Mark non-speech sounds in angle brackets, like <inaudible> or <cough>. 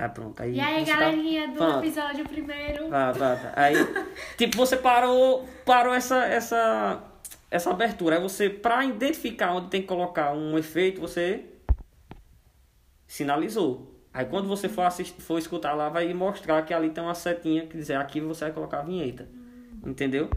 Ah, pronto. Aí E aí, galerinha tá- galerinha do Pronto. episódio primeiro. Tá, tá, tá. Aí, <laughs> tipo, você parou, parou essa, essa, essa abertura. Aí você, pra identificar onde tem que colocar um efeito, você sinalizou. Aí quando você for, assistir, for escutar lá, vai mostrar que ali tem uma setinha que diz aqui você vai colocar a vinheta. Hum. Entendeu?